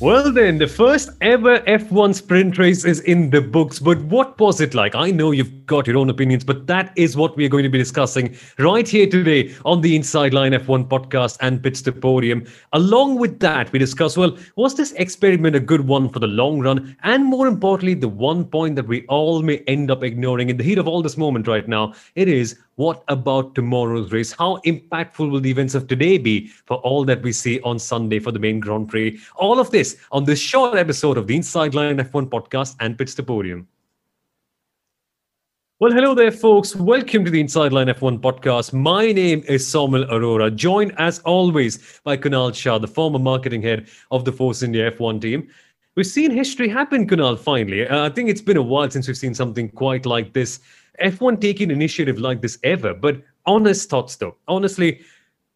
Well, then, the first ever F1 sprint race is in the books. But what was it like? I know you've got your own opinions, but that is what we are going to be discussing right here today on the Inside Line F1 podcast and Pits to Podium. Along with that, we discuss well, was this experiment a good one for the long run? And more importantly, the one point that we all may end up ignoring in the heat of all this moment right now it is what about tomorrow's race? How impactful will the events of today be for all that we see on Sunday for the main Grand Prix? All of this on this short episode of the Inside Line F1 podcast and Pits to Podium. Well, hello there, folks. Welcome to the Inside Line F1 podcast. My name is Somil Arora, joined as always by Kunal Shah, the former marketing head of the Force India F1 team. We've seen history happen, Kunal, finally. Uh, I think it's been a while since we've seen something quite like this. F1 taking initiative like this ever. But honest thoughts, though. Honestly,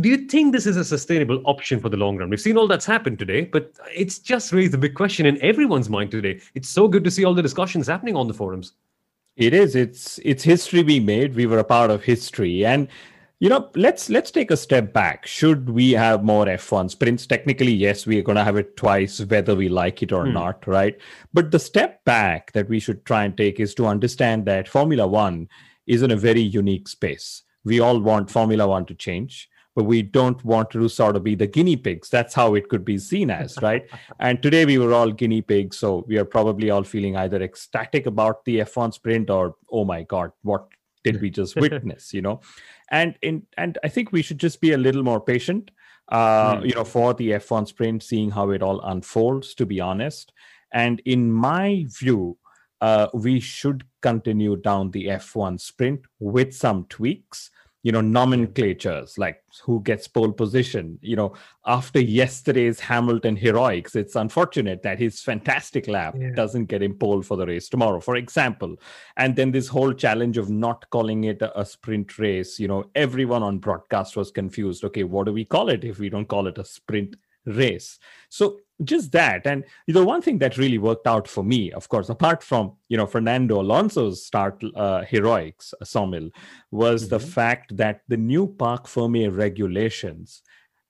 do you think this is a sustainable option for the long run? We've seen all that's happened today, but it's just raised a big question in everyone's mind today. It's so good to see all the discussions happening on the forums. It is. It's it's history being made. We were a part of history, and you know let's let's take a step back. Should we have more f1 sprints? Technically yes we are going to have it twice whether we like it or hmm. not right? But the step back that we should try and take is to understand that formula 1 is in a very unique space. We all want formula 1 to change but we don't want to sort of be the guinea pigs. That's how it could be seen as right? And today we were all guinea pigs so we are probably all feeling either ecstatic about the f1 sprint or oh my god what did we just witness you know and in and i think we should just be a little more patient uh mm. you know for the f1 sprint seeing how it all unfolds to be honest and in my view uh we should continue down the f1 sprint with some tweaks you know nomenclatures like who gets pole position you know after yesterday's hamilton heroics it's unfortunate that his fantastic lap yeah. doesn't get him pole for the race tomorrow for example. And then this whole challenge of not calling it a, a sprint race you know everyone on broadcast was confused. Okay what do we call it if we don't call it a sprint race? So just that and you know one thing that really worked out for me of course apart from you know fernando alonso's start uh, heroics uh, Somil was mm-hmm. the fact that the new parc ferme regulations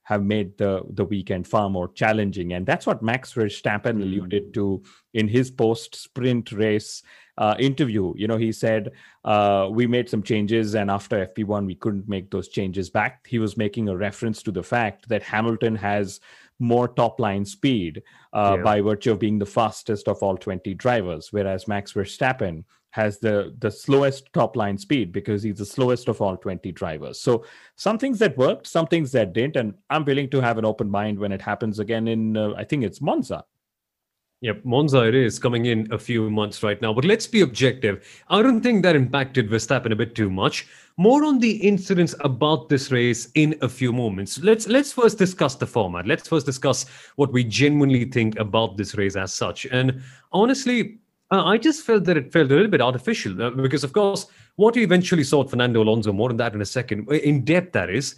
have made the the weekend far more challenging and that's what max verstappen mm-hmm. alluded to in his post sprint race uh, interview you know he said uh, we made some changes and after fp1 we couldn't make those changes back he was making a reference to the fact that hamilton has more top line speed uh, yeah. by virtue of being the fastest of all 20 drivers, whereas Max Verstappen has the the slowest top line speed because he's the slowest of all 20 drivers. So some things that worked, some things that didn't, and I'm willing to have an open mind when it happens again in uh, I think it's Monza. Yep, Monza it is coming in a few months right now. But let's be objective. I don't think that impacted Verstappen a bit too much. More on the incidents about this race in a few moments. Let's let's first discuss the format. Let's first discuss what we genuinely think about this race as such. And honestly, uh, I just felt that it felt a little bit artificial uh, because, of course, what you eventually saw at Fernando Alonso, more on that in a second, in depth that is.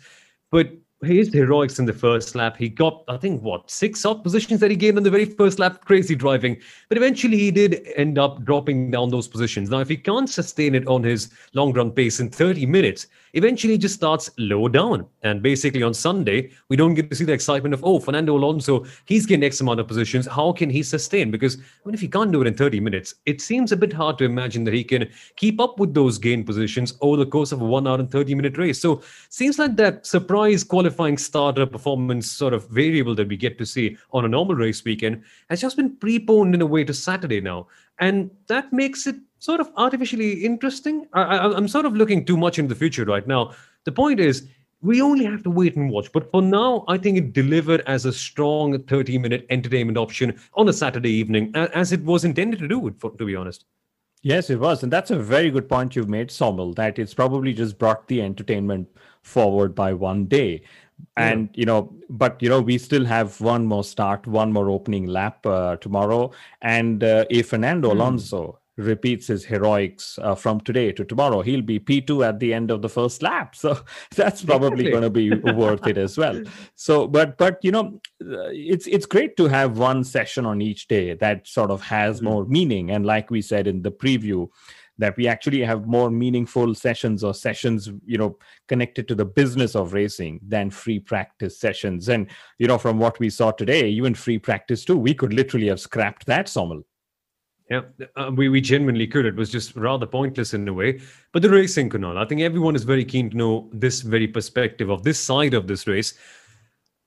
But his heroics in the first lap. He got, I think, what, six odd positions that he gained on the very first lap. Crazy driving. But eventually he did end up dropping down those positions. Now, if he can't sustain it on his long run pace in 30 minutes, eventually just starts low down. And basically on Sunday, we don't get to see the excitement of, oh, Fernando Alonso, he's gained X amount of positions. How can he sustain? Because I mean, if he can't do it in 30 minutes, it seems a bit hard to imagine that he can keep up with those gain positions over the course of a one hour and 30 minute race. So seems like that surprise qualifying starter performance sort of variable that we get to see on a normal race weekend has just been preponed in a way to Saturday now. And that makes it sort of artificially interesting. I, am sort of looking too much into the future right now. The point is, we only have to wait and watch. But for now, I think it delivered as a strong 30 minute entertainment option on a Saturday evening, as it was intended to do, to be honest. Yes, it was. And that's a very good point you've made, Somil, that it's probably just brought the entertainment forward by one day. And, yeah. you know, but, you know, we still have one more start, one more opening lap uh, tomorrow. And uh, if Fernando mm. Alonso repeats his heroics uh, from today to tomorrow, he'll be P2 at the end of the first lap. So that's probably going to be worth it as well. So, but, but, you know, it's, it's great to have one session on each day that sort of has mm-hmm. more meaning. And like we said in the preview, that we actually have more meaningful sessions or sessions you know connected to the business of racing than free practice sessions and you know from what we saw today even free practice too we could literally have scrapped that Somil. Yeah, uh, we, we genuinely could. It was just rather pointless in a way. But the racing, Kunal, I think everyone is very keen to know this very perspective of this side of this race.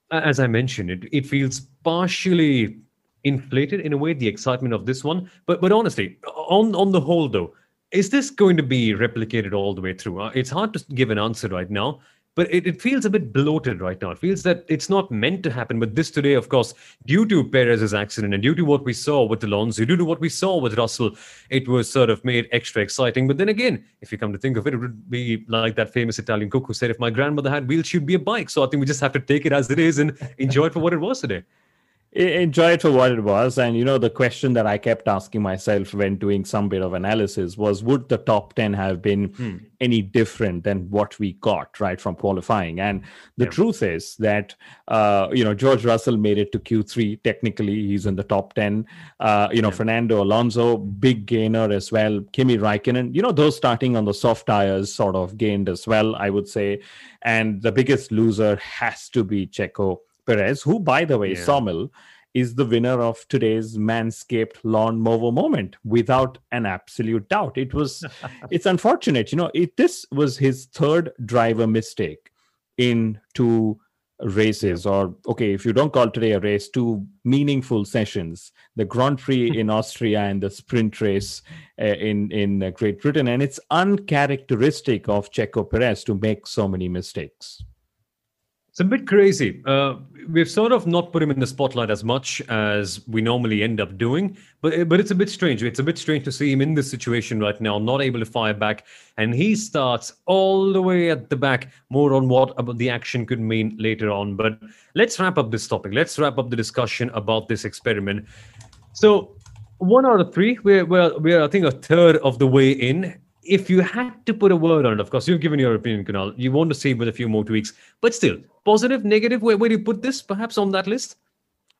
As I mentioned, it, it feels partially inflated in a way, the excitement of this one. But but honestly, on, on the whole, though, is this going to be replicated all the way through? Uh, it's hard to give an answer right now but it, it feels a bit bloated right now. It feels that it's not meant to happen. But this today, of course, due to Perez's accident and due to what we saw with Alonso, due to what we saw with Russell, it was sort of made extra exciting. But then again, if you come to think of it, it would be like that famous Italian cook who said, if my grandmother had wheels, she'd be a bike. So I think we just have to take it as it is and enjoy it for what it was today enjoy it for what it was. And you know the question that i kept asking myself when doing some bit of analysis was would the top 10 have been hmm. any different than what we got right from qualifying? And the yeah. truth is that uh, you know george russell made it to q3 technically he's in the top 10 uh, you know yeah. fernando alonso big gainer as well. Kimi raikkonen you know those starting on the soft tires sort of gained as well i would say. And the biggest loser has to be checo Perez, who, by the way, yeah. Somil, is the winner of today's Manscaped Lawn Mower moment without an absolute doubt. It was, it's unfortunate, you know, it, this was his third driver mistake in two races, or okay, if you don't call today a race, two meaningful sessions: the Grand Prix in Austria and the sprint race uh, in in uh, Great Britain. And it's uncharacteristic of Checo Perez to make so many mistakes. It's a bit crazy. Uh, we've sort of not put him in the spotlight as much as we normally end up doing, but but it's a bit strange. It's a bit strange to see him in this situation right now, not able to fire back, and he starts all the way at the back. More on what about the action could mean later on. But let's wrap up this topic. Let's wrap up the discussion about this experiment. So one out of three, we're we're, we're I think a third of the way in, if you had to put a word on it, of course, you've given your opinion, Kunal. You want to see with a few more tweaks, but still, positive, negative. Where, do you put this, perhaps, on that list?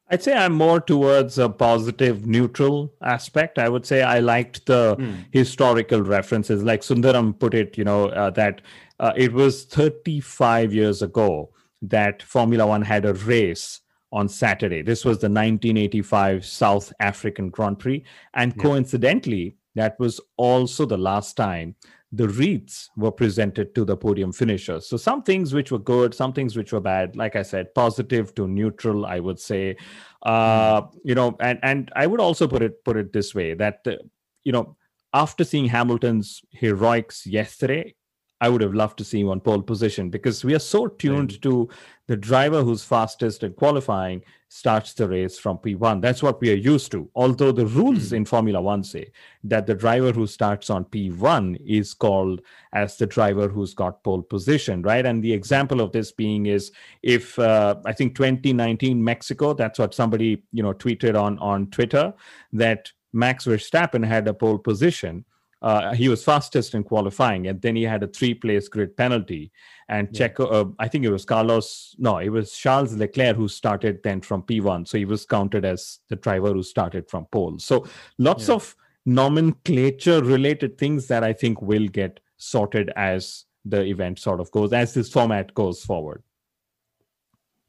I'd say I'm more towards a positive, neutral aspect. I would say I liked the mm. historical references, like Sundaram put it. You know uh, that uh, it was 35 years ago that Formula One had a race on Saturday. This was the 1985 South African Grand Prix, and yeah. coincidentally, that was also the last time the wreaths were presented to the podium finishers. So some things which were good, some things which were bad. Like I said, positive to neutral, I would say. Uh, you know, and and I would also put it put it this way that uh, you know after seeing Hamilton's heroics yesterday, I would have loved to see him on pole position because we are so tuned to the driver who's fastest in qualifying starts the race from P1. That's what we are used to. Although the rules mm. in Formula One say that the driver who starts on P1 is called as the driver who's got pole position, right? And the example of this being is if uh, I think 2019 Mexico, that's what somebody you know tweeted on on Twitter that Max Verstappen had a pole position uh, he was fastest in qualifying, and then he had a three-place grid penalty. And yeah. Checo, uh, I think it was Carlos, no, it was Charles Leclerc who started then from P1, so he was counted as the driver who started from pole. So lots yeah. of nomenclature-related things that I think will get sorted as the event sort of goes, as this format goes forward.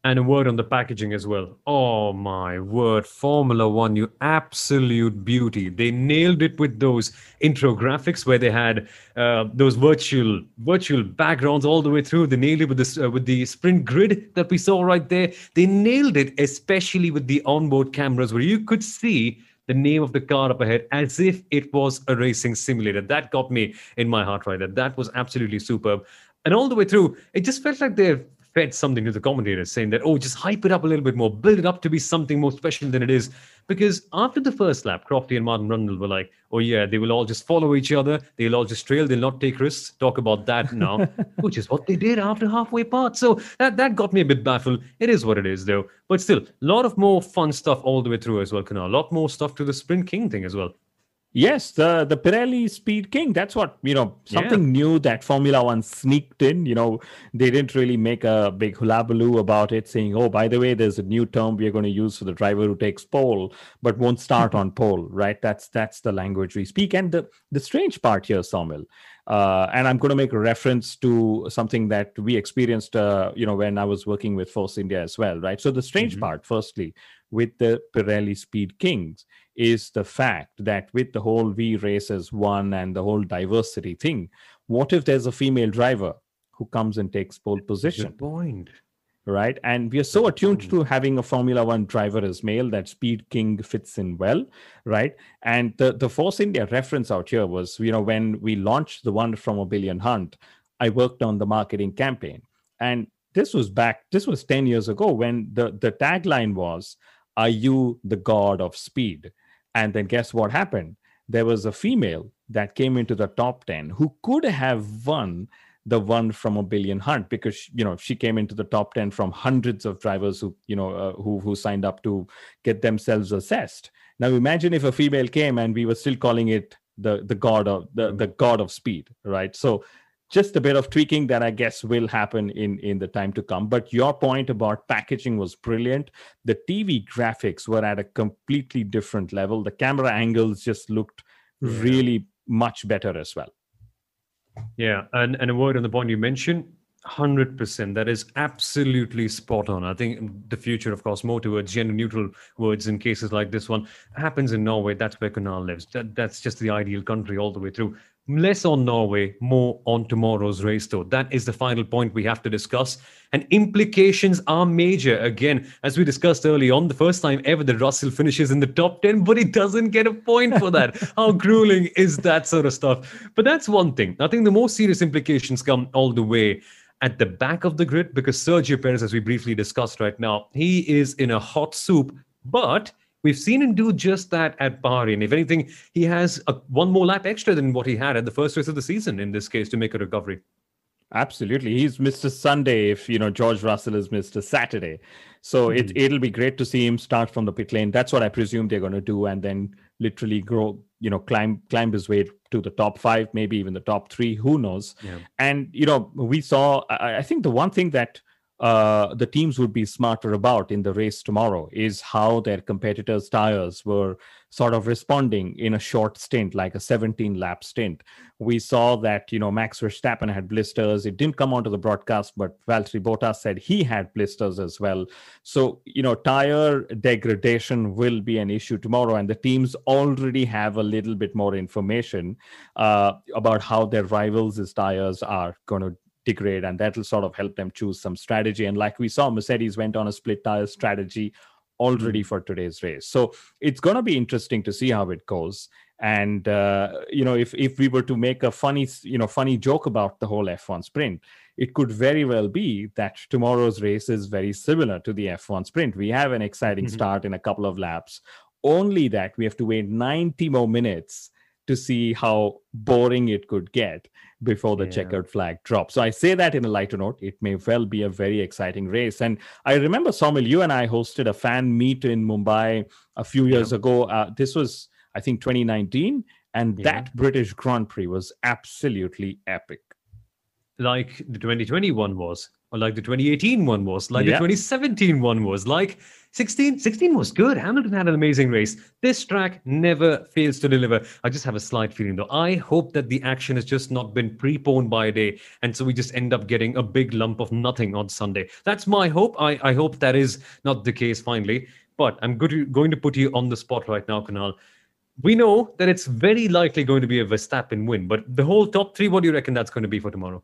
And a word on the packaging as well. Oh my word, Formula One, you absolute beauty. They nailed it with those intro graphics where they had uh, those virtual virtual backgrounds all the way through. They nailed it with this uh, with the sprint grid that we saw right there. They nailed it, especially with the onboard cameras where you could see the name of the car up ahead as if it was a racing simulator. That got me in my heart right there. That was absolutely superb. And all the way through, it just felt like they've fed something to the commentators saying that, oh, just hype it up a little bit more, build it up to be something more special than it is. Because after the first lap, Crofty and Martin Brundle were like, oh, yeah, they will all just follow each other. They'll all just trail. They'll not take risks. Talk about that now, which is what they did after halfway part. So that, that got me a bit baffled. It is what it is, though. But still, a lot of more fun stuff all the way through as well, Kunal. A lot more stuff to the Sprint King thing as well. Yes, the the Pirelli Speed King. That's what you know. Something yeah. new that Formula One sneaked in. You know, they didn't really make a big hullabaloo about it, saying, "Oh, by the way, there's a new term we are going to use for the driver who takes pole, but won't start on pole." Right? That's that's the language we speak. And the the strange part here, Somil, uh, and I'm going to make a reference to something that we experienced, uh, you know, when I was working with Force India as well, right? So the strange mm-hmm. part, firstly, with the Pirelli Speed Kings is the fact that with the whole We Race As One and the whole diversity thing, what if there's a female driver who comes and takes pole position? Good point. Right. And we are so attuned to having a Formula One driver as male that Speed King fits in well. Right. And the, the Force India reference out here was, you know, when we launched the one from a billion hunt, I worked on the marketing campaign. And this was back, this was 10 years ago when the, the tagline was, Are you the god of speed? And then guess what happened? There was a female that came into the top 10 who could have won the one from a billion hunt because you know she came into the top 10 from hundreds of drivers who you know uh, who who signed up to get themselves assessed now imagine if a female came and we were still calling it the the god of the, the god of speed right so just a bit of tweaking that I guess will happen in in the time to come. But your point about packaging was brilliant. The TV graphics were at a completely different level. The camera angles just looked really much better as well. Yeah, and and a word on the point you mentioned. 100% that is absolutely spot on i think the future of course more towards gender neutral words in cases like this one happens in norway that's where Kunal lives that, that's just the ideal country all the way through Less on Norway, more on tomorrow's race, though. That is the final point we have to discuss. And implications are major. Again, as we discussed early on, the first time ever that Russell finishes in the top 10, but he doesn't get a point for that. How grueling is that sort of stuff? But that's one thing. I think the more serious implications come all the way at the back of the grid because Sergio Perez, as we briefly discussed right now, he is in a hot soup, but We've seen him do just that at Bahrain. If anything, he has a, one more lap extra than what he had at the first race of the season in this case to make a recovery. Absolutely. He's Mr. Sunday if, you know, George Russell is Mr. Saturday. So mm-hmm. it, it'll be great to see him start from the pit lane. That's what I presume they're going to do. And then literally grow, you know, climb, climb his way to the top five, maybe even the top three, who knows? Yeah. And, you know, we saw, I, I think the one thing that uh, the teams would be smarter about in the race tomorrow is how their competitors' tires were sort of responding in a short stint, like a 17 lap stint. We saw that, you know, Max Verstappen had blisters. It didn't come onto the broadcast, but Valtteri Bottas said he had blisters as well. So, you know, tire degradation will be an issue tomorrow. And the teams already have a little bit more information uh, about how their rivals' tires are going to degrade and that'll sort of help them choose some strategy. And like we saw mercedes went on a split tire strategy already mm-hmm. for today's race. So it's going to be interesting to see how it goes. And uh, you know if if we were to make a funny you know funny joke about the whole f1 sprint it could very well be that tomorrow's race is very similar to the f1 sprint. We have an exciting mm-hmm. start in a couple of laps. Only that we have to wait 90 more minutes to see how boring it could get before the yeah. checkered flag drops. So I say that in a lighter note. It may well be a very exciting race. And I remember, Somil, you and I hosted a fan meet in Mumbai a few years yeah. ago. Uh, this was, I think, 2019. And yeah. that British Grand Prix was absolutely epic. Like the 2021 was or like the 2018 one was, like the 2017 one was, like 16. 16 was good. Hamilton had an amazing race. This track never fails to deliver. I just have a slight feeling though. I hope that the action has just not been preponed by a day, and so we just end up getting a big lump of nothing on Sunday. That's my hope. I, I hope that is not the case finally. But I'm going to put you on the spot right now, Kunal. We know that it's very likely going to be a Verstappen win, but the whole top three, what do you reckon that's going to be for tomorrow?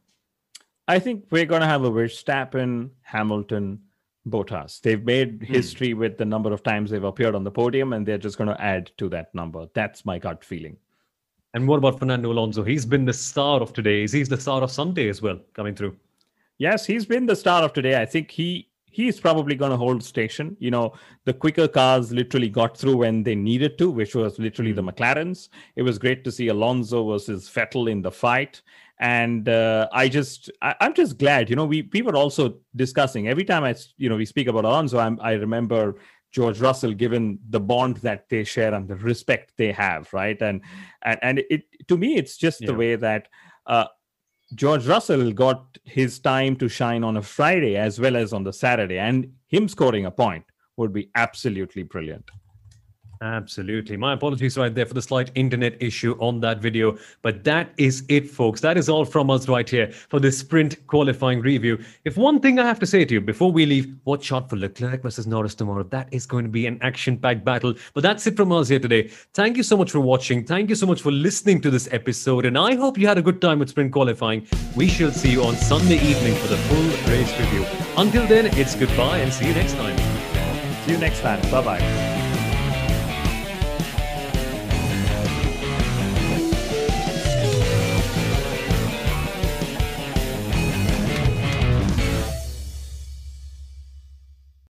I think we're going to have a Verstappen, Hamilton, Bottas. They've made hmm. history with the number of times they've appeared on the podium, and they're just going to add to that number. That's my gut feeling. And what about Fernando Alonso? He's been the star of today. He's the star of Sunday as well, coming through. Yes, he's been the star of today. I think he he's probably going to hold station. You know, the quicker cars literally got through when they needed to, which was literally the hmm. McLarens. It was great to see Alonso versus Vettel in the fight and uh, i just I, am just glad you know we we were also discussing every time i you know we speak about alonso I'm, i remember George Russell, given the bond that they share and the respect they have, right? And and and it to me, it's just yeah. the way that uh, George Russell got his time to shine on a Friday as well as on the Saturday, and him scoring a point would be absolutely brilliant. Absolutely. My apologies right there for the slight internet issue on that video. But that is it, folks. That is all from us right here for this sprint qualifying review. If one thing I have to say to you before we leave, watch out for Leclerc versus Norris tomorrow. That is going to be an action packed battle. But that's it from us here today. Thank you so much for watching. Thank you so much for listening to this episode. And I hope you had a good time with sprint qualifying. We shall see you on Sunday evening for the full race review. Until then, it's goodbye and see you next time. See you next time. Bye bye.